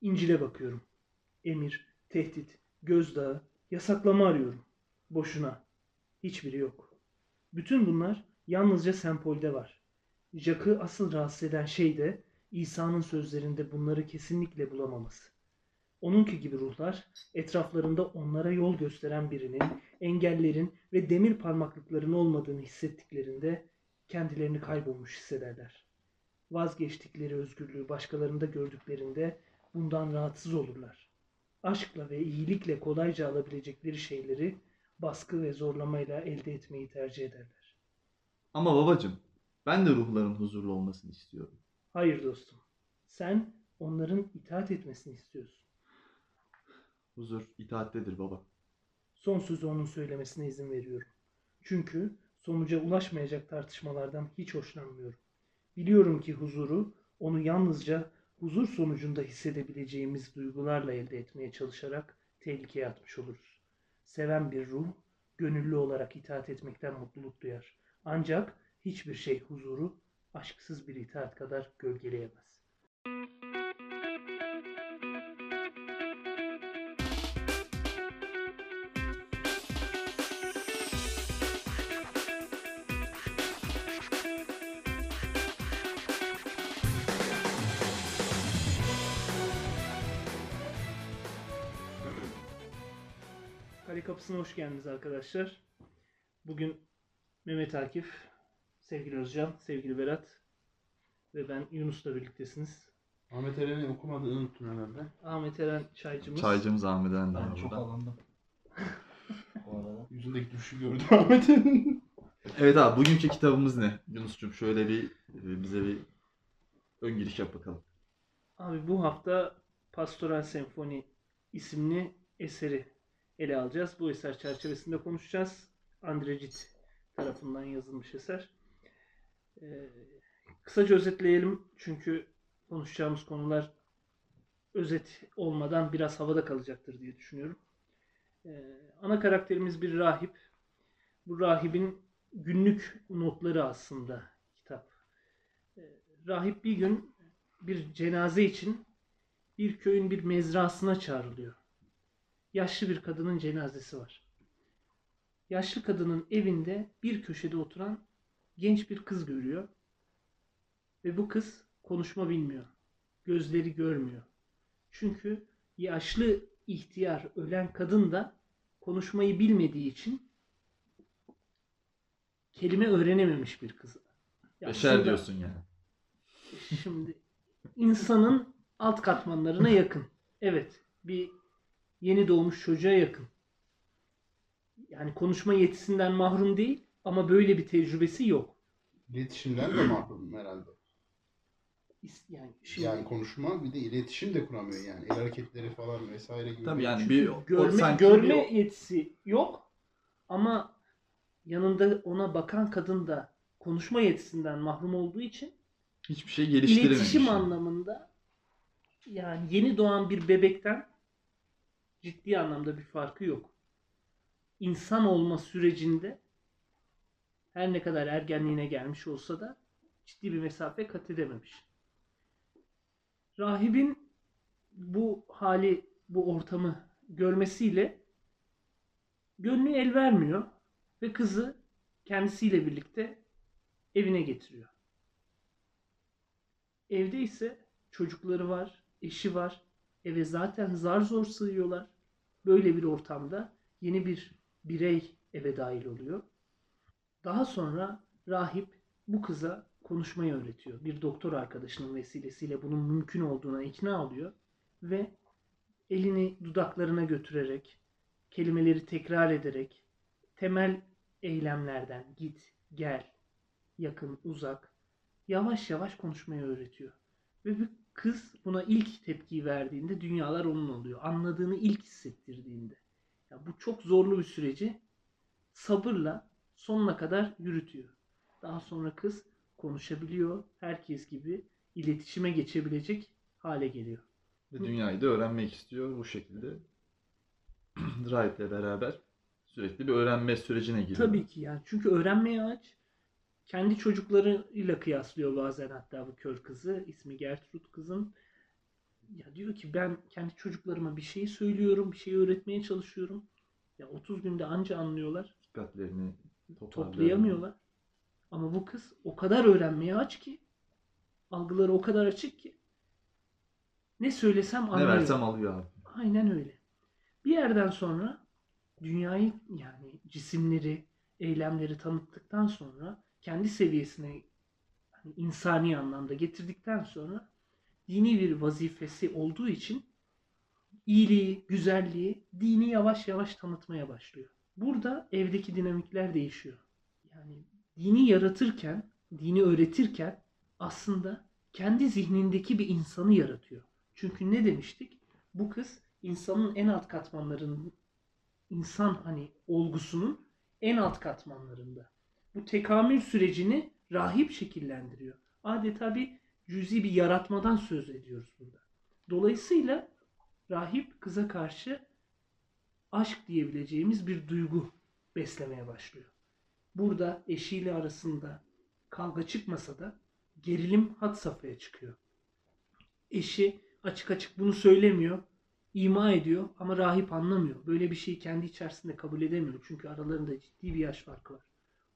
İncil'e bakıyorum. Emir, tehdit, gözdağı, yasaklama arıyorum. Boşuna. Hiçbiri yok. Bütün bunlar yalnızca sempolde var. Jack'ı asıl rahatsız eden şey de İsa'nın sözlerinde bunları kesinlikle bulamaması. Onunki gibi ruhlar etraflarında onlara yol gösteren birinin, engellerin ve demir parmaklıkların olmadığını hissettiklerinde kendilerini kaybolmuş hissederler. Vazgeçtikleri özgürlüğü başkalarında gördüklerinde bundan rahatsız olurlar. Aşkla ve iyilikle kolayca alabilecekleri şeyleri baskı ve zorlamayla elde etmeyi tercih ederler. Ama babacım, ben de ruhların huzurlu olmasını istiyorum. Hayır dostum. Sen onların itaat etmesini istiyorsun. Huzur itaattedir baba. Son sözü onun söylemesine izin veriyorum. Çünkü sonuca ulaşmayacak tartışmalardan hiç hoşlanmıyorum. Biliyorum ki huzuru onu yalnızca huzur sonucunda hissedebileceğimiz duygularla elde etmeye çalışarak tehlikeye atmış oluruz. Seven bir ruh gönüllü olarak itaat etmekten mutluluk duyar. Ancak hiçbir şey huzuru aşksız bir itaat kadar gölgeleyemez. Kapısı'na hoş geldiniz arkadaşlar. Bugün Mehmet Akif, sevgili Özcan, sevgili Berat ve ben Yunus'la birliktesiniz. Ahmet Eren'i okumadığını unuttun herhalde. Ahmet Eren çaycımız. Çaycımız Ahmet Eren de Ben çok burada. alandım. Bu arada. Yüzündeki düşüşü gördüm Ahmet Eren'in. Evet abi bugünkü kitabımız ne? Yunus'cum şöyle bir e, bize bir ön giriş yap bakalım. Abi bu hafta Pastoral Senfoni isimli eseri ele alacağız. Bu eser çerçevesinde konuşacağız. Andre Cid tarafından yazılmış eser. Ee, kısaca özetleyelim çünkü konuşacağımız konular özet olmadan biraz havada kalacaktır diye düşünüyorum. Ee, ana karakterimiz bir rahip. Bu rahibin günlük notları aslında kitap. Ee, rahip bir gün bir cenaze için bir köyün bir mezrasına çağrılıyor. Yaşlı bir kadının cenazesi var. Yaşlı kadının evinde bir köşede oturan genç bir kız görüyor. Ve bu kız konuşma bilmiyor. Gözleri görmüyor. Çünkü yaşlı ihtiyar ölen kadın da konuşmayı bilmediği için kelime öğrenememiş bir kız. Ya Beşer diyorsun yani. Şimdi insanın alt katmanlarına yakın. Evet, bir yeni doğmuş çocuğa yakın. Yani konuşma yetisinden mahrum değil ama böyle bir tecrübesi yok. İletişimden de mahrum herhalde. Yani şimdi Yani konuşma bir de iletişim de kuramıyor yani. El hareketleri falan vesaire gibi. Tabii yani Çünkü bir o görme sanki görme bir- yetisi yok ama yanında ona bakan kadın da konuşma yetisinden mahrum olduğu için hiçbir şey geliştirememiş. İletişim yani. anlamında yani yeni doğan bir bebekten ciddi anlamda bir farkı yok. İnsan olma sürecinde her ne kadar ergenliğine gelmiş olsa da ciddi bir mesafe kat edememiş. Rahibin bu hali, bu ortamı görmesiyle gönlü el vermiyor ve kızı kendisiyle birlikte evine getiriyor. Evde ise çocukları var, eşi var. Eve zaten zar zor sığıyorlar. Böyle bir ortamda yeni bir birey eve dahil oluyor. Daha sonra rahip bu kıza konuşmayı öğretiyor. Bir doktor arkadaşının vesilesiyle bunun mümkün olduğuna ikna oluyor ve elini dudaklarına götürerek, kelimeleri tekrar ederek temel eylemlerden git, gel, yakın, uzak yavaş yavaş konuşmayı öğretiyor. Ve kız buna ilk tepkiyi verdiğinde dünyalar onun oluyor. Anladığını ilk hissettirdiğinde. Ya bu çok zorlu bir süreci sabırla sonuna kadar yürütüyor. Daha sonra kız konuşabiliyor. Herkes gibi iletişime geçebilecek hale geliyor. Ve dünyayı da öğrenmek istiyor bu şekilde. Rahiple beraber sürekli bir öğrenme sürecine giriyor. Tabii ki yani. Çünkü öğrenmeye aç. Kendi çocuklarıyla kıyaslıyor bazen hatta bu kör kızı. ismi Gertrude kızın. Ya diyor ki ben kendi çocuklarıma bir şey söylüyorum, bir şey öğretmeye çalışıyorum. Ya 30 günde anca anlıyorlar. Dikkatlerini toplayamıyorlar. Ama bu kız o kadar öğrenmeye aç ki algıları o kadar açık ki ne söylesem Ne anlıyor. versem alıyor abi. Aynen öyle. Bir yerden sonra dünyayı yani cisimleri, eylemleri tanıttıktan sonra kendi seviyesine hani insani anlamda getirdikten sonra dini bir vazifesi olduğu için iyiliği, güzelliği dini yavaş yavaş tanıtmaya başlıyor. Burada evdeki dinamikler değişiyor. Yani dini yaratırken, dini öğretirken aslında kendi zihnindeki bir insanı yaratıyor. Çünkü ne demiştik? Bu kız insanın en alt katmanlarının insan hani olgusunun en alt katmanlarında. Bu tekamül sürecini rahip şekillendiriyor. Adeta bir cüzi bir yaratmadan söz ediyoruz burada. Dolayısıyla rahip kıza karşı aşk diyebileceğimiz bir duygu beslemeye başlıyor. Burada eşiyle arasında kavga çıkmasa da gerilim had safhaya çıkıyor. Eşi açık açık bunu söylemiyor, ima ediyor ama rahip anlamıyor. Böyle bir şeyi kendi içerisinde kabul edemiyor çünkü aralarında ciddi bir yaş farkı var.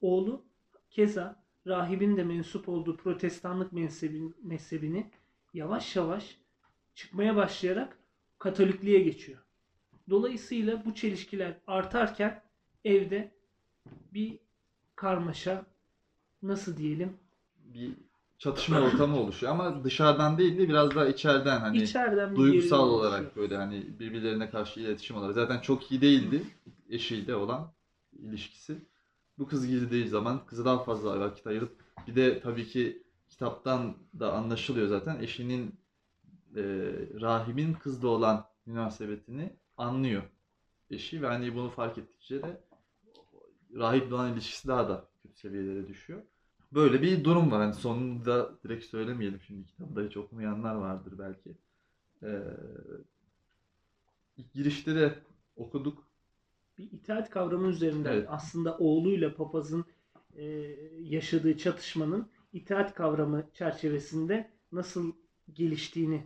Oğlu keza rahibin de mensup olduğu protestanlık mezhebin, mezhebini yavaş yavaş çıkmaya başlayarak Katolikliğe geçiyor. Dolayısıyla bu çelişkiler artarken evde bir karmaşa nasıl diyelim Bir çatışma ortamı oluşuyor ama dışarıdan değil de biraz daha içeriden hani içeriden duygusal olarak oluşuyor. böyle hani birbirlerine karşı iletişim olarak zaten çok iyi değildi eşiyle olan ilişkisi. Bu kız girdiği zaman kızı daha fazla vakit ayırıp bir de tabii ki kitaptan da anlaşılıyor zaten eşinin e, rahibin kızla olan münasebetini anlıyor eşi ve hani bunu fark ettikçe de rahiple olan ilişkisi daha da kötü seviyelere düşüyor. Böyle bir durum var. Hani sonunda direkt söylemeyelim şimdi kitabı da hiç okumayanlar vardır belki. Ee, girişte de okuduk. Bir itaat kavramı üzerinden Evet. aslında oğluyla papazın e, yaşadığı çatışmanın itaat kavramı çerçevesinde nasıl geliştiğini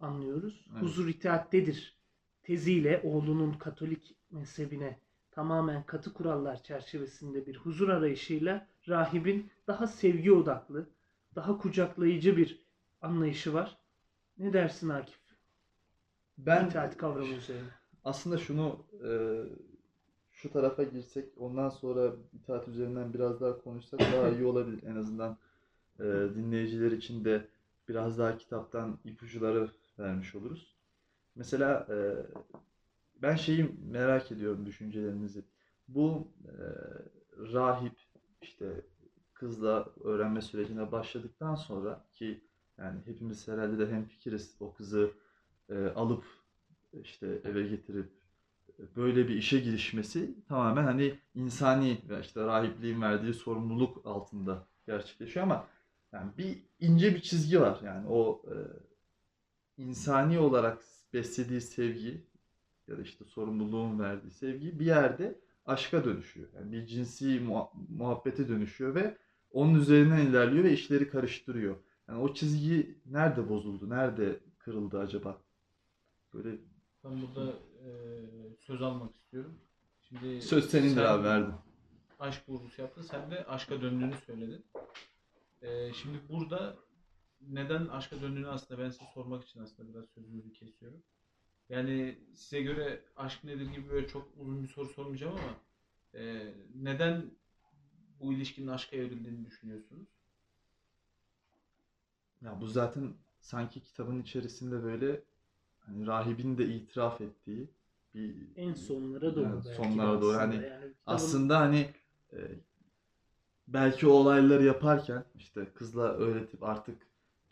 anlıyoruz. Evet. Huzur itaattedir teziyle oğlunun Katolik mezhebine tamamen katı kurallar çerçevesinde bir huzur arayışıyla rahibin daha sevgi odaklı, daha kucaklayıcı bir anlayışı var. Ne dersin Akif? Ben İtaat kavramı üzerine. Aslında şunu e, şu tarafa girsek ondan sonra itaat üzerinden biraz daha konuşsak daha iyi olabilir. En azından e, dinleyiciler için de biraz daha kitaptan ipuçları vermiş oluruz. Mesela e, ben şeyi merak ediyorum düşüncelerinizi. Bu e, rahip işte kızla öğrenme sürecine başladıktan sonra ki yani hepimiz herhalde de hemfikiriz o kızı e, alıp işte eve getirip e, böyle bir işe girişmesi tamamen hani insani ve işte rahipliğin verdiği sorumluluk altında gerçekleşiyor ama yani bir ince bir çizgi var yani o e, insani olarak beslediği sevgi ya da işte sorumluluğun verdiği sevgi bir yerde aşka dönüşüyor. Yani bir cinsi muha- muhabbete dönüşüyor ve onun üzerinden ilerliyor ve işleri karıştırıyor. Yani o çizgi nerede bozuldu, nerede kırıldı acaba? Böyle Ben burada e, söz almak istiyorum. Şimdi söz senindir sen abi verdim. Aşk vurgusu yaptın. Sen de aşka döndüğünü söyledin. E, şimdi burada neden aşka döndüğünü aslında ben size sormak için aslında biraz sözünüzü kesiyorum. Yani size göre aşk nedir gibi böyle çok uzun bir soru sormayacağım ama e, neden bu ilişkinin aşka evrildiğini düşünüyorsunuz? Ya bu zaten sanki kitabın içerisinde böyle hani rahibin de itiraf ettiği bir En sonlara doğru Yani sonlara doğru. aslında. Hani yani aslında hani e, belki o olayları yaparken işte kızla öğretip artık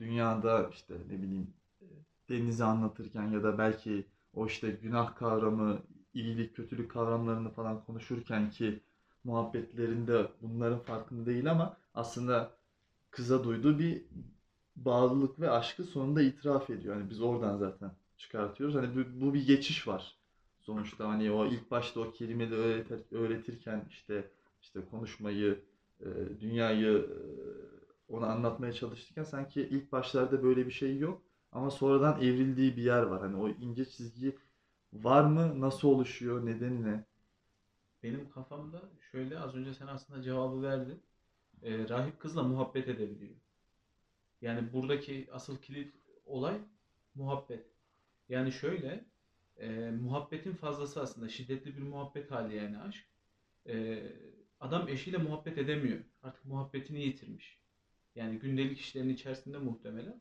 dünyada işte ne bileyim e, denizi anlatırken ya da belki o işte günah kavramı, iyilik, kötülük kavramlarını falan konuşurken ki muhabbetlerinde bunların farkında değil ama aslında kıza duyduğu bir bağlılık ve aşkı sonunda itiraf ediyor. Hani biz oradan zaten çıkartıyoruz. Hani bu, bu bir geçiş var. Sonuçta hani o ilk başta o kelimeleri öğretir, öğretirken işte işte konuşmayı, e, dünyayı e, ona anlatmaya çalışırken sanki ilk başlarda böyle bir şey yok. Ama sonradan evrildiği bir yer var. Hani o ince çizgi var mı? Nasıl oluşuyor? Nedeni ne? Benim kafamda şöyle az önce sen aslında cevabı verdin. Ee, rahip kızla muhabbet edebiliyor. Yani buradaki asıl kilit olay muhabbet. Yani şöyle e, muhabbetin fazlası aslında şiddetli bir muhabbet hali yani aşk. E, adam eşiyle muhabbet edemiyor. Artık muhabbetini yitirmiş. Yani gündelik işlerin içerisinde muhtemelen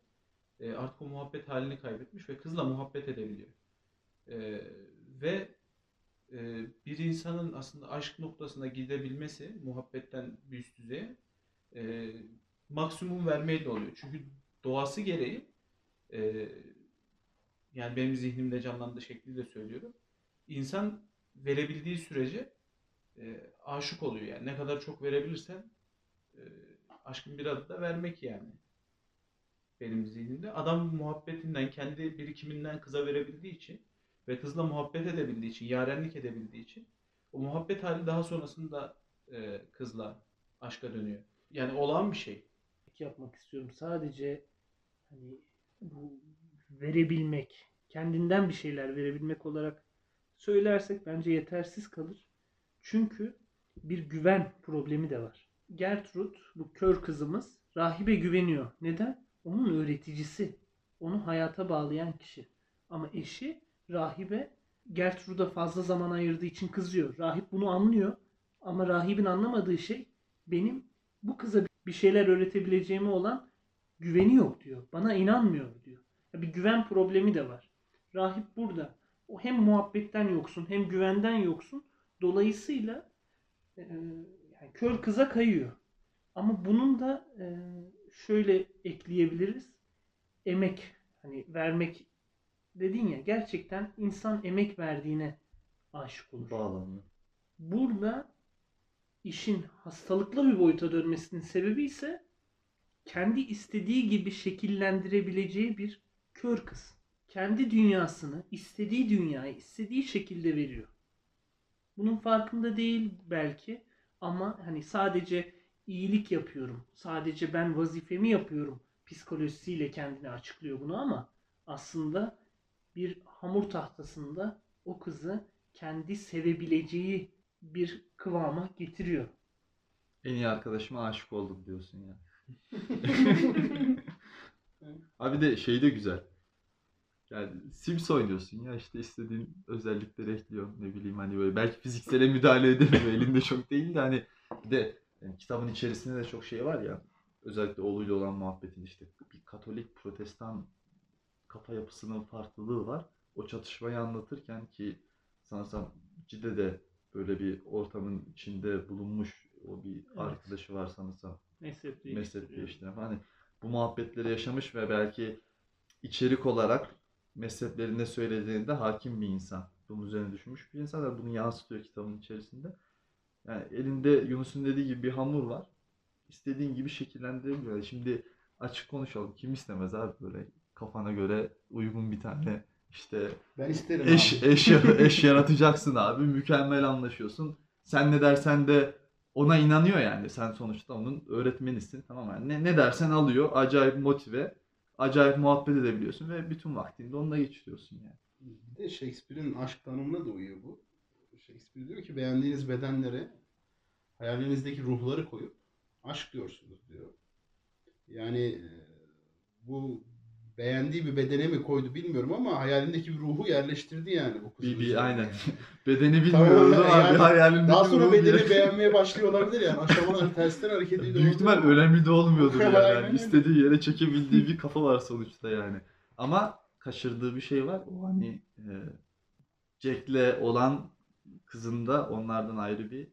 e, artık o muhabbet halini kaybetmiş ve kızla muhabbet edebiliyor. E, ve e, bir insanın aslında aşk noktasına gidebilmesi muhabbetten bir üst düzeye e, maksimum vermeyle oluyor. Çünkü doğası gereği e, yani benim zihnimde canlandığı şekliyle söylüyorum. İnsan verebildiği sürece e, aşık oluyor yani. Ne kadar çok verebilirsen e, aşkın bir adı da vermek yani. Benim zihnimde. Adam muhabbetinden, kendi birikiminden kıza verebildiği için ve kızla muhabbet edebildiği için, yarenlik edebildiği için o muhabbet hali daha sonrasında e, kızla aşka dönüyor. Yani olağan bir şey. yapmak istiyorum. Sadece hani bu verebilmek, kendinden bir şeyler verebilmek olarak söylersek bence yetersiz kalır. Çünkü bir güven problemi de var. Gertrud, bu kör kızımız rahibe güveniyor. Neden? Onun öğreticisi. Onu hayata bağlayan kişi. Ama eşi rahibe Gertrud'a fazla zaman ayırdığı için kızıyor. Rahip bunu anlıyor. Ama rahibin anlamadığı şey benim bu kıza bir şeyler öğretebileceğime olan güveni yok diyor. Bana inanmıyor diyor. Bir güven problemi de var. Rahip burada. O hem muhabbetten yoksun hem güvenden yoksun. Dolayısıyla e, yani kör kıza kayıyor. Ama bunun da e, şöyle ekleyebiliriz. Emek hani vermek dedin ya gerçekten insan emek verdiğine aşık olur Bağlanma. burada işin hastalıklı bir boyuta dönmesinin sebebi ise kendi istediği gibi şekillendirebileceği bir kör kız. Kendi dünyasını, istediği dünyayı istediği şekilde veriyor. Bunun farkında değil belki ama hani sadece iyilik yapıyorum, sadece ben vazifemi yapıyorum psikolojisiyle kendini açıklıyor bunu ama aslında bir hamur tahtasında o kızı kendi sevebileceği bir kıvama getiriyor. En iyi arkadaşıma aşık oldum diyorsun ya. Abi de şey de güzel. Yani Sims oynuyorsun ya işte istediğin özellikleri ekliyor ne bileyim hani böyle belki fiziksele müdahale edemiyor elinde çok değil de hani bir de yani kitabın içerisinde de çok şey var ya özellikle oğluyla olan muhabbetin işte bir Katolik Protestan kafa yapısının farklılığı var. O çatışmayı anlatırken ki sanırsam Cide de böyle bir ortamın içinde bulunmuş o bir arkadaşı var sanırsam Mezhep mezhep değiştiriyor. Hani bu muhabbetleri yaşamış ve belki içerik olarak mezheplerinde söylediğinde hakim bir insan. Bunun üzerine düşünmüş bir insan ve bunu yansıtıyor kitabın içerisinde. Yani elinde Yunus'un dediği gibi bir hamur var. İstediğin gibi şekillendirebiliyor. Şimdi açık konuşalım. Kim istemez abi böyle kafana göre uygun bir tane işte Ben isterim eş, abi. eş, eş yaratacaksın abi. Mükemmel anlaşıyorsun. Sen ne dersen de ona inanıyor yani. Sen sonuçta onun öğretmenisin. Tamam mı? Yani ne, ne dersen alıyor. Acayip motive. Acayip muhabbet edebiliyorsun ve bütün vaktini de onunla geçiriyorsun yani. Bir de Shakespeare'in aşk tanımına da uyuyor bu. Shakespeare diyor ki beğendiğiniz bedenlere hayalinizdeki ruhları koyup aşk diyorsunuz diyor. Yani e, bu beğendiği bir bedene mi koydu bilmiyorum ama hayalindeki bir ruhu yerleştirdi yani bu kızın Bir, bir aynen. yani. Bedeni Tamam, bilmiyoruz ama yani hayalindeki Daha sonra bedeni diye. beğenmeye başlıyor olabilir yani. Aşamalar tersten hareket ediyor. Büyük ihtimal önemli de olmuyordur yani. Yani. İstediği yere çekebildiği bir kafa var sonuçta yani. Ama kaçırdığı bir şey var. O hani e, Jack'le olan kızında onlardan ayrı bir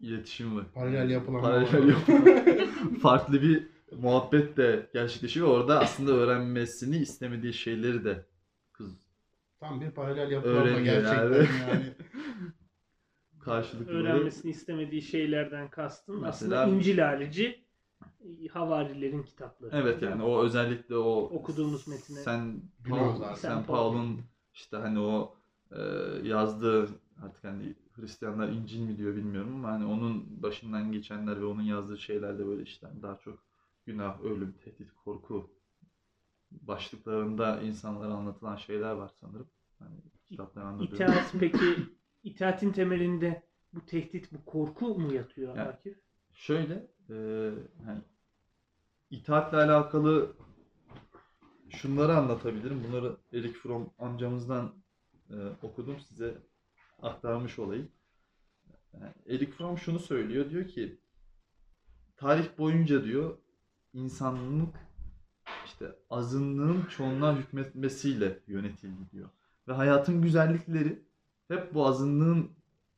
iletişim var. Paralel yapılanma Paralel var. yapılanma. Farklı bir muhabbet de gerçekleşiyor. Orada aslında öğrenmesini istemediği şeyleri de kız Tam bir paralel yapılanma öğreniyor gerçekten yani. yani. Karşılıklı Öğrenmesini istemediği şeylerden kastın Mesela- aslında İncil harici e, havarilerin kitapları. Evet yani o özellikle o Okuduğumuz metine. Sen Günahlar. Sen Sen Paul'un işte hani o e, yazdığı artık hani Hristiyanlar İncil mi diyor bilmiyorum ama hani onun başından geçenler ve onun yazdığı şeylerde böyle işte daha çok günah, ölüm, tehdit, korku başlıklarında insanlara anlatılan şeyler var sanırım. Kitaptan anladığım. İtaat peki itaatin temelinde bu tehdit, bu korku mu yatıyor Ya, Akif? Şöyle, e, hani itaatle alakalı şunları anlatabilirim. Bunları Erik Fromm amcamızdan e, okudum size aktarmış olayım. Yani Erik Fromm şunu söylüyor. Diyor ki tarih boyunca diyor insanlık işte azınlığın çoğunluğa hükmetmesiyle yönetildi diyor. Ve hayatın güzellikleri hep bu azınlığın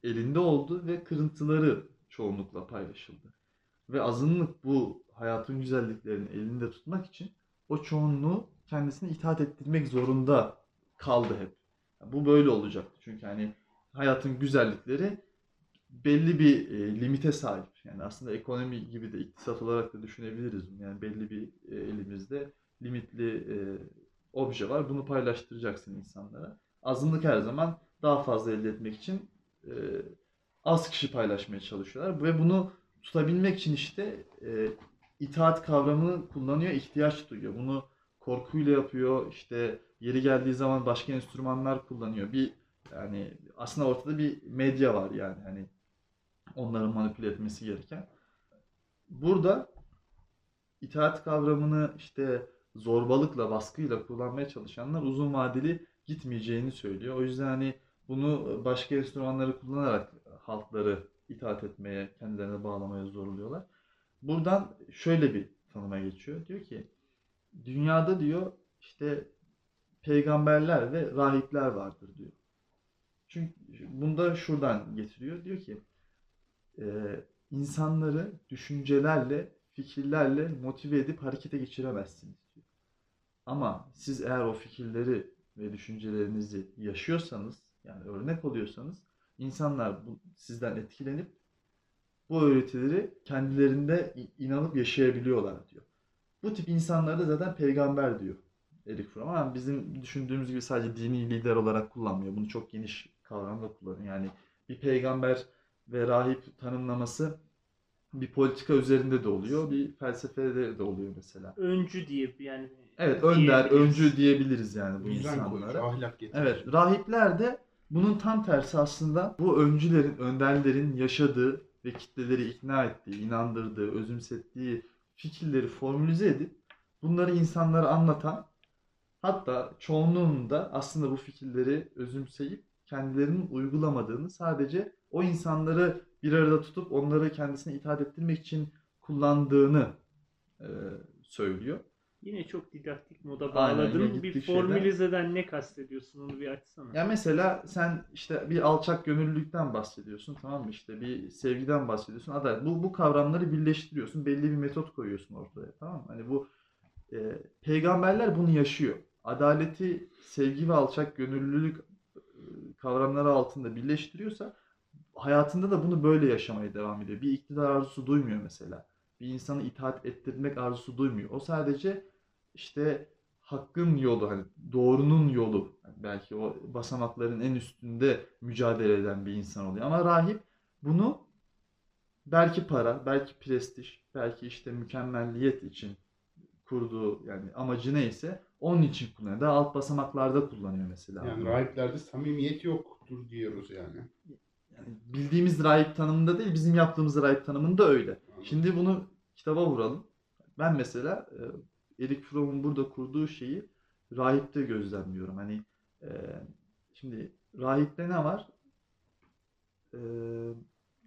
elinde oldu ve kırıntıları çoğunlukla paylaşıldı. Ve azınlık bu hayatın güzelliklerini elinde tutmak için o çoğunluğu kendisine itaat ettirmek zorunda kaldı hep. Bu böyle olacaktı. Çünkü hani hayatın güzellikleri belli bir e, limite sahip. Yani aslında ekonomi gibi de iktisat olarak da düşünebiliriz. Yani belli bir e, elimizde limitli e, obje var. Bunu paylaştıracaksın insanlara. Azınlık her zaman daha fazla elde etmek için e, az kişi paylaşmaya çalışıyorlar. Ve bunu tutabilmek için işte e, itaat kavramını kullanıyor, ihtiyaç duyuyor. Bunu korkuyla yapıyor. İşte yeri geldiği zaman başka enstrümanlar kullanıyor. Bir yani aslında ortada bir medya var yani hani onların manipüle etmesi gereken. Burada itaat kavramını işte zorbalıkla, baskıyla kullanmaya çalışanlar uzun vadeli gitmeyeceğini söylüyor. O yüzden hani bunu başka enstrümanları kullanarak halkları itaat etmeye, kendilerine bağlamaya zorluyorlar. Buradan şöyle bir tanıma geçiyor. Diyor ki dünyada diyor işte peygamberler ve rahipler vardır diyor. Çünkü bunda şuradan getiriyor. Diyor ki e, insanları düşüncelerle, fikirlerle motive edip harekete geçiremezsiniz diyor. Ama siz eğer o fikirleri ve düşüncelerinizi yaşıyorsanız, yani örnek oluyorsanız insanlar bu, sizden etkilenip bu öğretileri kendilerinde inanıp yaşayabiliyorlar diyor. Bu tip insanları da zaten peygamber diyor Erik Fromm. Ama bizim düşündüğümüz gibi sadece dini lider olarak kullanmıyor. Bunu çok geniş kavramda kullanıyor. Yani bir peygamber ve rahip tanımlaması bir politika üzerinde de oluyor, bir felsefede de oluyor mesela. Öncü diye yani Evet, önder, diyebiliriz. öncü diyebiliriz yani bu koyucu, insanlara. ahlak getirici. Evet, rahipler de bunun tam tersi aslında bu öncülerin, önderlerin yaşadığı ve kitleleri ikna ettiği, inandırdığı, özümsettiği fikirleri formülize edip bunları insanlara anlatan hatta çoğunluğunun da aslında bu fikirleri özümseyip kendilerinin uygulamadığını sadece o insanları bir arada tutup onları kendisine itaat ettirmek için kullandığını e, söylüyor. Yine çok didaktik moda bağladın. Bir formülizeden ne kastediyorsun onu bir açsana. Ya mesela sen işte bir alçak gönüllülükten bahsediyorsun tamam mı? İşte bir sevgiden bahsediyorsun. Adalet. Bu, bu kavramları birleştiriyorsun. Belli bir metot koyuyorsun ortaya tamam mı? Hani bu e, peygamberler bunu yaşıyor. Adaleti, sevgi ve alçak gönüllülük kavramları altında birleştiriyorsa hayatında da bunu böyle yaşamaya devam ediyor. Bir iktidar arzusu duymuyor mesela. Bir insanı itaat ettirmek arzusu duymuyor. O sadece işte hakkın yolu hani doğrunun yolu belki o basamakların en üstünde mücadele eden bir insan oluyor. Ama rahip bunu belki para, belki prestij, belki işte mükemmelliyet için kurduğu yani amacı neyse onun için kullanıyor. Daha alt basamaklarda kullanıyor mesela. Yani rahiplerde samimiyet yoktur diyoruz yani. Yani bildiğimiz rahip tanımında değil, bizim yaptığımız rahip tanımında öyle. Şimdi bunu kitaba vuralım. Ben mesela e, Erik Fromm'un burada kurduğu şeyi rahipte gözlemliyorum. Hani e, şimdi rahipte ne var? E,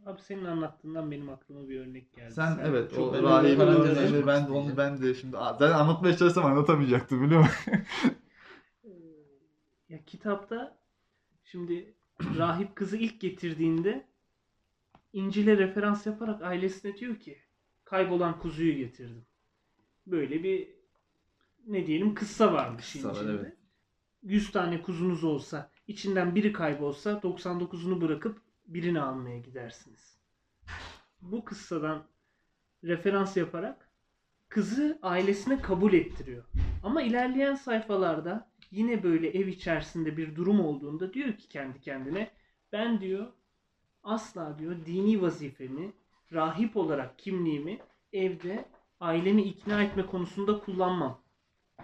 Abi senin anlattığından benim aklıma bir örnek geldi. sen evet çok o önemli bir açmak ben de isteyeceğim. onu ben de şimdi zaten anlatmaya çalışsam anlatamayacaktım biliyor musun? Ee, Ya kitapta şimdi rahip kızı ilk getirdiğinde İncil'e referans yaparak ailesine diyor ki kaybolan kuzuyu getirdim. Böyle bir ne diyelim kıssa varmış Kıssa var, İncil'de. evet. 100 tane kuzunuz olsa içinden biri kaybolsa 99'unu bırakıp birini almaya gidersiniz. Bu kıssadan referans yaparak kızı ailesine kabul ettiriyor. Ama ilerleyen sayfalarda yine böyle ev içerisinde bir durum olduğunda diyor ki kendi kendine ben diyor asla diyor dini vazifemi rahip olarak kimliğimi evde ailemi ikna etme konusunda kullanmam.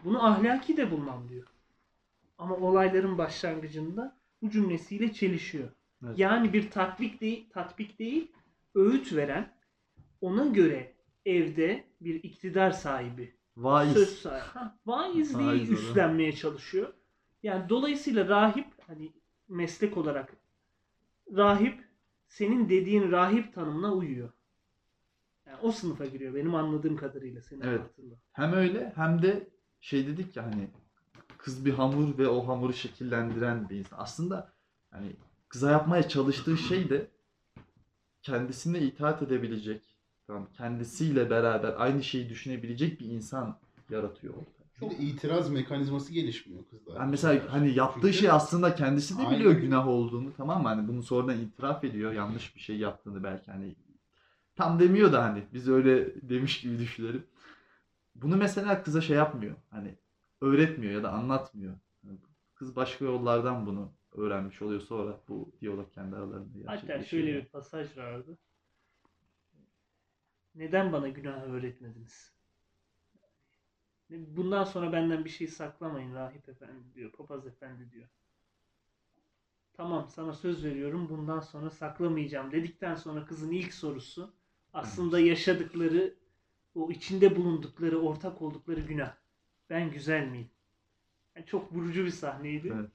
Bunu ahlaki de bulmam diyor. Ama olayların başlangıcında bu cümlesiyle çelişiyor. Evet. Yani bir tatbik değil, tatbik değil, öğüt veren, ona göre evde bir iktidar sahibi, Vaiz. söz sahibi, ha, vaizliği Vaiz üstlenmeye çalışıyor. Yani dolayısıyla rahip hani meslek olarak rahip senin dediğin rahip tanımına uyuyor. Yani o sınıfa giriyor benim anladığım kadarıyla senin Evet. anlattığında. Hem öyle hem de şey dedik ya hani kız bir hamur ve o hamuru şekillendiren bir insan. Aslında hani kıza yapmaya çalıştığı şey de kendisine itaat edebilecek, tamam, kendisiyle beraber aynı şeyi düşünebilecek bir insan yaratıyor orada. Bir de itiraz mekanizması gelişmiyor kızda. Yani mesela hani yaptığı Çünkü- şey aslında kendisi de Aynen. biliyor günah olduğunu tamam mı? Hani bunu sonradan itiraf ediyor. Yanlış bir şey yaptığını belki hani tam demiyor da hani biz öyle demiş gibi düşünelim. Bunu mesela kıza şey yapmıyor. Hani öğretmiyor ya da anlatmıyor. Kız başka yollardan bunu öğrenmiş oluyor sonra bu diyalog kendi aralarında Hatta şöyle bir pasaj vardı. Neden bana günah öğretmediniz? Bundan sonra benden bir şey saklamayın rahip efendi diyor, papaz efendi diyor. Tamam sana söz veriyorum bundan sonra saklamayacağım dedikten sonra kızın ilk sorusu aslında yaşadıkları o içinde bulundukları ortak oldukları günah. Ben güzel miyim? Yani çok vurucu bir sahneydi. Evet.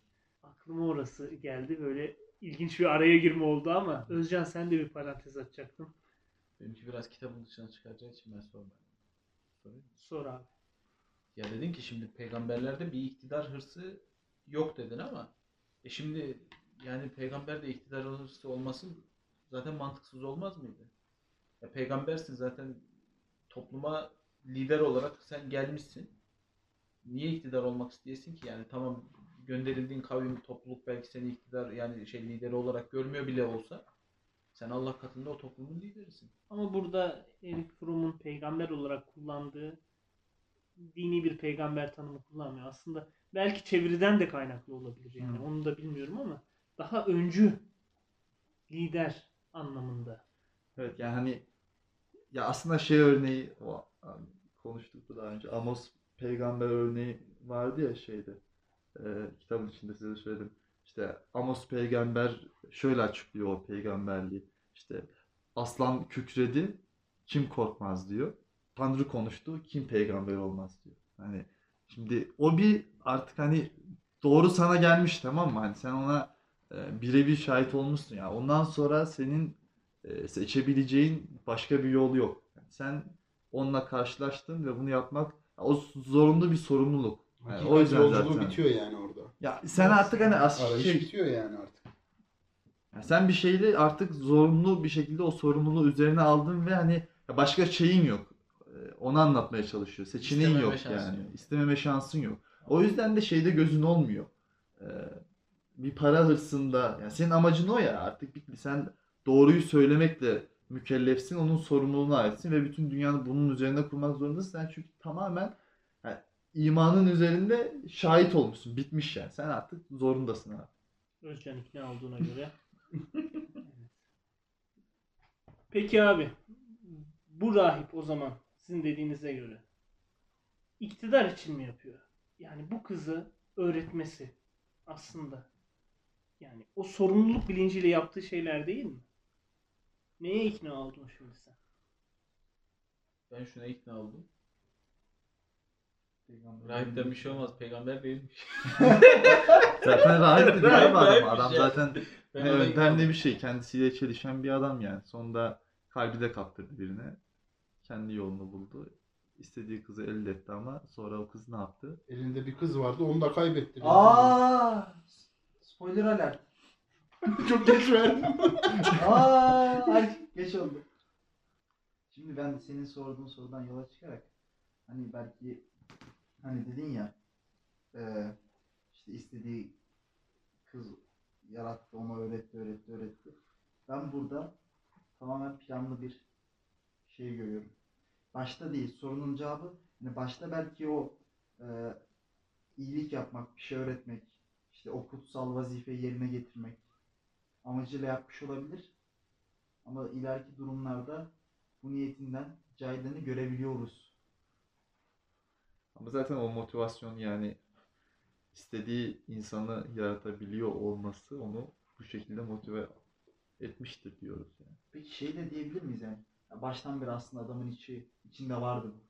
Aklıma orası geldi böyle ilginç bir araya girme oldu ama Özcan sen de bir parantez açacaktın. Benimki biraz kitabın dışına çıkaracağı için ben sormadım. Sorayım? Sor abi. Ya dedin ki şimdi peygamberlerde bir iktidar hırsı yok dedin ama e şimdi yani peygamberde iktidar hırsı olması zaten mantıksız olmaz mıydı? Ya peygambersin zaten topluma lider olarak sen gelmişsin. Niye iktidar olmak isteyesin ki? Yani tamam gönderildiğin kavim topluluk belki seni iktidar yani şey lideri olarak görmüyor bile olsa sen Allah katında o toplumun liderisin. Ama burada Erik Fromm'un peygamber olarak kullandığı dini bir peygamber tanımı kullanmıyor. Aslında belki çeviriden de kaynaklı olabilir yani. Hı. Onu da bilmiyorum ama daha öncü lider anlamında. Evet yani hani ya aslında şey örneği o hani konuştuk da daha önce Amos peygamber örneği vardı ya şeyde e, kitabın içinde size söyledim. İşte Amos peygamber şöyle açıklıyor o peygamberliği. İşte aslan kükredi kim korkmaz diyor. Tanrı konuştu kim peygamber olmaz diyor. Hani şimdi o bir artık hani doğru sana gelmiş tamam mı? Hani sen ona e, birebir şahit olmuşsun ya. Ondan sonra senin e, seçebileceğin başka bir yol yok. Yani sen onunla karşılaştın ve bunu yapmak o zorunlu bir sorumluluk. Yani Hakikat o yüzden yolculuğu zaten. bitiyor yani orada. Ya sen artık hani as Arayış şey, bitiyor yani artık. ya sen bir şeyle artık zorunlu bir şekilde o sorumluluğu üzerine aldın ve hani ya başka şeyin yok. Ee, Onu anlatmaya çalışıyor. Seçeneğin İstememe yok şansın yani. yok. İstememe şansın yok. O yüzden de şeyde gözün olmuyor. Ee, bir para hırsında yani senin amacın o ya artık bitti. Sen doğruyu söylemekle mükellefsin. Onun sorumluluğuna aitsin ve bütün dünyanı bunun üzerine kurmak zorundasın. Sen çünkü tamamen imanın üzerinde şahit olmuşsun. Bitmiş yani. Sen artık zorundasın abi. Özcan ikna olduğuna göre. Peki abi bu rahip o zaman sizin dediğinize göre iktidar için mi yapıyor? Yani bu kızı öğretmesi aslında yani o sorumluluk bilinciyle yaptığı şeyler değil mi? Neye ikna oldun şimdi sen? Ben şuna ikna oldum. Rahipten bir şey olmaz. Peygamber değilmiş. Zaten rahip dedi Rahip, abi adam. Adam zaten Ben ne oldum. bir şey. Kendisiyle çelişen bir adam yani. Sonunda kalbi de kaptırdı birine. Kendi yolunu buldu. İstediği kızı elde etti ama sonra o kız ne yaptı? Elinde bir kız vardı onu da kaybetti. Aa! Spoiler alert. Çok geç verdim. Aa, ay, geç oldu. Şimdi ben senin sorduğun sorudan yola çıkarak hani belki hani dedin ya e, işte istediği kız yarattı onu öğretti öğretti öğretti. Ben burada tamamen planlı bir şey görüyorum. Başta değil sorunun cevabı hani başta belki o e, iyilik yapmak, bir şey öğretmek, işte o kutsal vazifeyi yerine getirmek amacıyla yapmış olabilir. Ama ileriki durumlarda bu niyetinden caydığını görebiliyoruz. Ama zaten o motivasyon yani istediği insanı yaratabiliyor olması onu bu şekilde motive etmiştir diyoruz yani. Peki şey de diyebilir miyiz yani? Ya Baştan beri aslında adamın içi içinde vardı bu.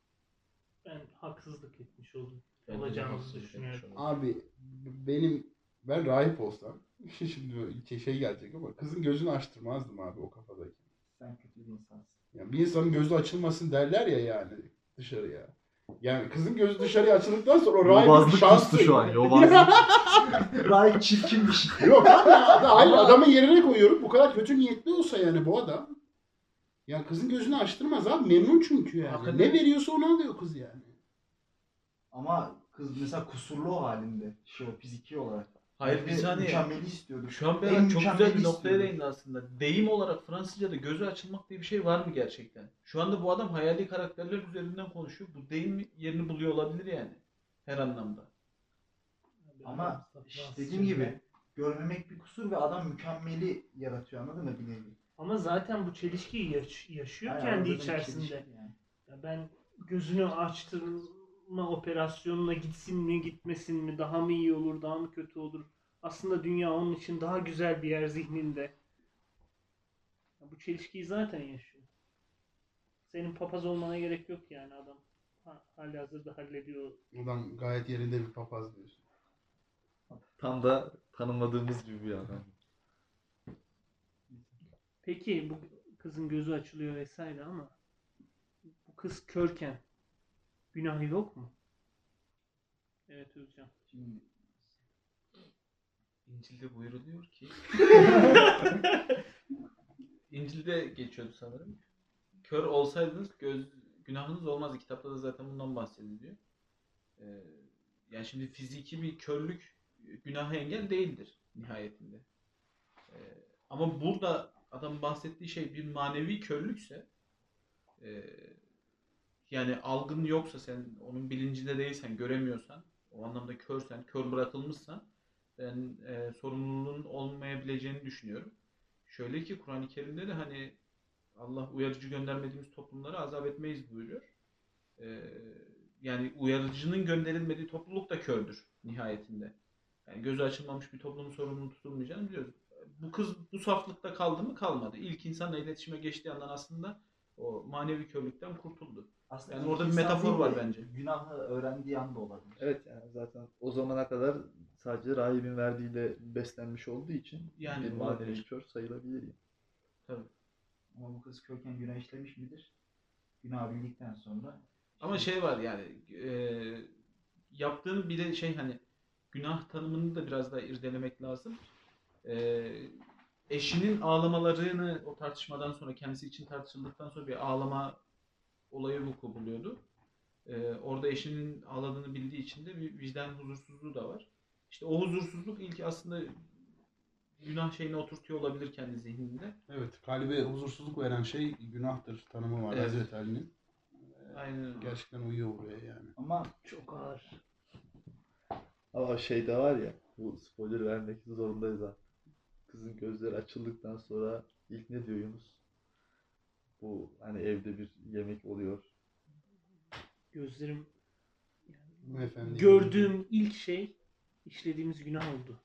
Ben haksızlık etmiş oldum. Ben Olacağımızı düşünüyorum. Abi benim ben rahip olsam şimdi şey gelecek ama kızın gözünü açtırmazdım abi o kafadaki. Sen kötü bir insansın. Yani bir insanın gözü açılmasın derler ya yani dışarıya. Yani kızın gözü dışarıya açıldıktan sonra o rahibin Yobazlık şansı. kustu şu an. Yobazlık. Rahip çirkinmiş. Yok abi ya, ada- hayır, adamın yerine koyuyorum. Bu kadar kötü niyetli olsa yani bu adam. Yani kızın gözünü açtırmaz abi. Memnun çünkü yani. Hakikaten. Ne veriyorsa onu alıyor kız yani. Ama kız mesela kusurlu o halinde. Şey o fiziki olarak. Hayır bir saniye. Mükemmeli istiyordu. Şu an En Berat çok güzel bir noktaya değindi aslında. Deyim olarak Fransızca'da gözü açılmak diye bir şey var mı gerçekten? Şu anda bu adam hayali karakterler üzerinden konuşuyor. Bu deyim yerini buluyor olabilir yani. Her anlamda. Ama işte dediğim gibi görmemek bir kusur ve adam mükemmeli yaratıyor anladın mı bir nevi? Ama zaten bu çelişkiyi yaş- yaşıyor Yani kendi içerisinde. yani. Ya ben gözünü açtırma operasyonuna gitsin mi gitmesin mi daha mı iyi olur daha mı kötü olur. Aslında dünya onun için daha güzel bir yer zihninde. Ya bu çelişkiyi zaten yaşıyor. Senin papaz olmana gerek yok yani adam. Ha, hali hazırda hallediyor. Adam gayet yerinde bir papaz diyorsun. Tam da tanımadığımız gibi bir adam. Peki bu kızın gözü açılıyor vesaire ama bu kız körken günahı yok mu? Evet Özcan. Şimdi İncil'de buyuruluyor ki İncil'de geçiyordu sanırım. Kör olsaydınız göz günahınız olmazdı. Kitapta da zaten bundan bahsediliyor. Ee, yani şimdi fiziki bir körlük günaha engel değildir nihayetinde. Ee, ama burada adam bahsettiği şey bir manevi körlükse e, yani algın yoksa sen onun bilincinde değilsen göremiyorsan o anlamda körsen kör bırakılmışsan ben e, sorumluluğun olmayabileceğini düşünüyorum. Şöyle ki Kur'an-ı Kerim'de de hani Allah uyarıcı göndermediğimiz toplumları azap etmeyiz buyuruyor. E, yani uyarıcının gönderilmediği topluluk da kördür nihayetinde. Yani gözü açılmamış bir toplumun sorumluluğu tutulmayacağını biliyoruz. Bu kız bu saflıkta kaldı mı? Kalmadı. İlk insanla iletişime geçtiği andan aslında o manevi körlükten kurtuldu. aslında Yani orada bir metafor var bence. Günahı öğrendiği anda olabilir. Evet yani zaten o zamana kadar sadece rahibin verdiğiyle beslenmiş olduğu için Yani bir manevi kör sayılabilir. Yani. Tabii. Ama bu kız körken günah işlemiş midir? Günah bildikten sonra Ama şey var yani e, yaptığın bir de şey hani günah tanımını da biraz daha irdelemek lazım. E, eşinin ağlamalarını o tartışmadan sonra kendisi için tartışıldıktan sonra bir ağlama olayı vuku buluyordu. E, orada eşinin ağladığını bildiği için de bir vicdan huzursuzluğu da var. İşte o huzursuzluk ilk aslında günah şeyine oturtuyor olabilir kendi zihninde. Evet, kalbe huzursuzluk veren şey günahtır tanımı var Evet. Hazreti Ali'nin. Ee, Aynen öyle. Gerçekten uyuyor buraya yani. ama Çok ağır. Ama şey de var ya bu spoiler vermek zorundayız artık. Kızın gözleri açıldıktan sonra ilk ne diyor Yunus? Bu hani evde bir yemek oluyor. Gözlerim Efendim. gördüğüm ilk şey işlediğimiz günah oldu.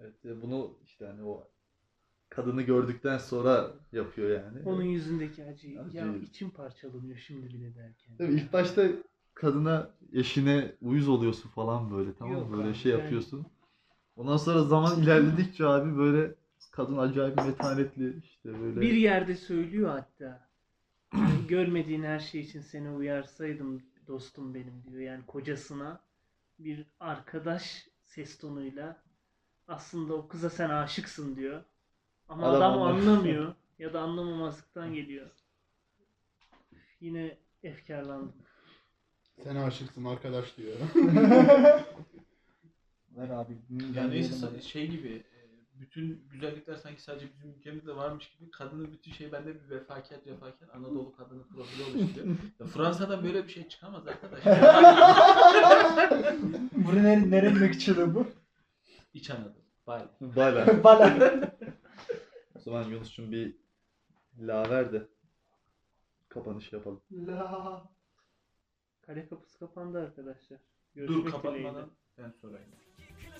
Evet e, bunu işte hani o kadını gördükten sonra yapıyor yani. Onun yüzündeki acıyı. Acı. Ya içim parçalanıyor şimdi bile derken. Tabii ilk başta kadına, eşine uyuz oluyorsun falan böyle tamam Yok mı? Böyle abi, şey yani- yapıyorsun. Ondan sonra zaman ilerledikçe abi böyle kadın acayip metanetli işte böyle. Bir yerde söylüyor hatta. "Yani Görmediğin her şey için seni uyarsaydım dostum benim diyor. Yani kocasına bir arkadaş ses tonuyla aslında o kıza sen aşıksın diyor. Ama Adam adam, anlamıyor. ya da anlamamazlıktan geliyor. Yine efkarlandım. Sen aşıksın arkadaş diyor. ver abi. Yani neyse şey gibi bütün güzellikler sanki sadece bizim ülkemizde varmış gibi kadının bütün şey bende bir vefakat vefakat Anadolu kadını profili oluşturuyor. Ya Fransa'da böyle bir şey çıkamaz arkadaşlar. Bunu ne, nerenin ırkçılığı bu? İç Anadolu. Bay. Bala. Bala. o zaman Yunus'cum bir la ver de kapanış yapalım. La. Kale kapısı kapandı arkadaşlar. Görüşmek Dur kapatmadan ben sorayım.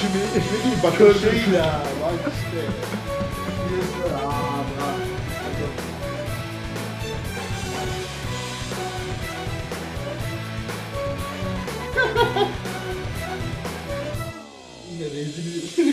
Şimdi başka bir şey ya. Bak işte. Biliyorsun. Aa, Yine rezil